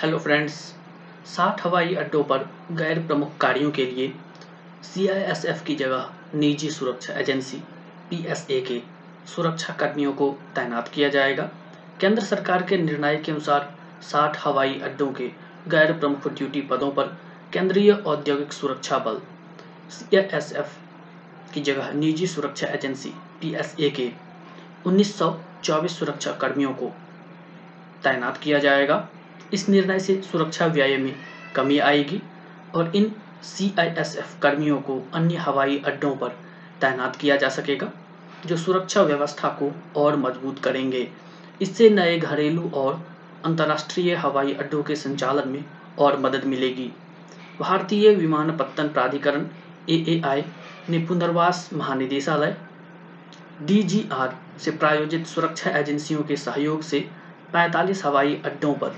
Hello friends, साठ हवाई अड्डों पर गैर प्रमुख कार्यों के लिए सीआईएसएफ की जगह निजी सुरक्षा एजेंसी पीएसए के सुरक्षा कर्मियों को तैनात किया जाएगा। केंद्र सरकार के निर्णय के अनुसार साठ हवाई अड्डों के गैर प्रमुख ड्यूटी पदों पर केंद्रीय औद्योगिक सुरक्षा बल सीआईएसएफ की जगह निजी सुरक्षा एजेंसी पीएसए के 1924 सुरक्षा कर्मियों को तैनात किया जाएगा। इस निर्णय से सुरक्षा व्यय में कमी आएगी और इन सीआईएसएफ कर्मियों को अन्य हवाई अड्डों पर तैनात किया जा सकेगा, जो सुरक्षा व्यवस्था को और मज़बूत करेंगे। इससे नए घरेलू और अंतर्राष्ट्रीय हवाई अड्डों के संचालन में और मदद मिलेगी। भारतीय विमानपत्तन प्राधिकरण ए ने पुनर्वास महानिदेशालय डीजीआर से प्रायोजित सुरक्षा एजेंसियों के सहयोग से 45 हवाई अड्डों पर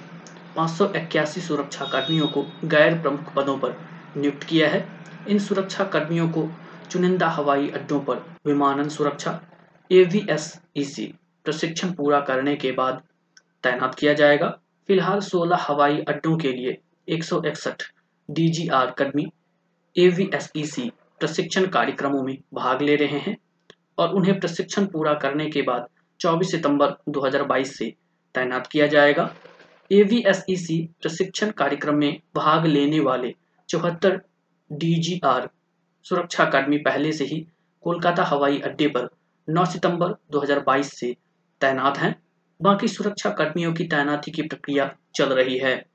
सुरक्षा कर्मियों को गैर प्रमुख पदों पर नियुक्त किया है। इन सुरक्षा कर्मियों को चुनिंदा हवाई अड्डों पर विमानन सुरक्षा एवीएसईसी प्रशिक्षण पूरा करने के बाद तैनात किया जाएगा। फ़िलहाल 16 हवाई अड्डों के लिए 161 डीजीआर कर्मी एवीएसईसी प्रशिक्षण कार्यक्रमों में भाग ले रहे हैं और उन्हें प्रशिक्षण पूरा करने के बाद 24 सितंबर 2022 से तैनात किया जाएगा। एवीएसईसी प्रशिक्षण कार्यक्रम में भाग लेने वाले चौहत्तर डीजीआर सुरक्षा कर्मी पहले से ही कोलकाता हवाई अड्डे पर 9 सितंबर 2022 से तैनात हैं। बाकी सुरक्षा कर्मियों की तैनाती की प्रक्रिया चल रही है।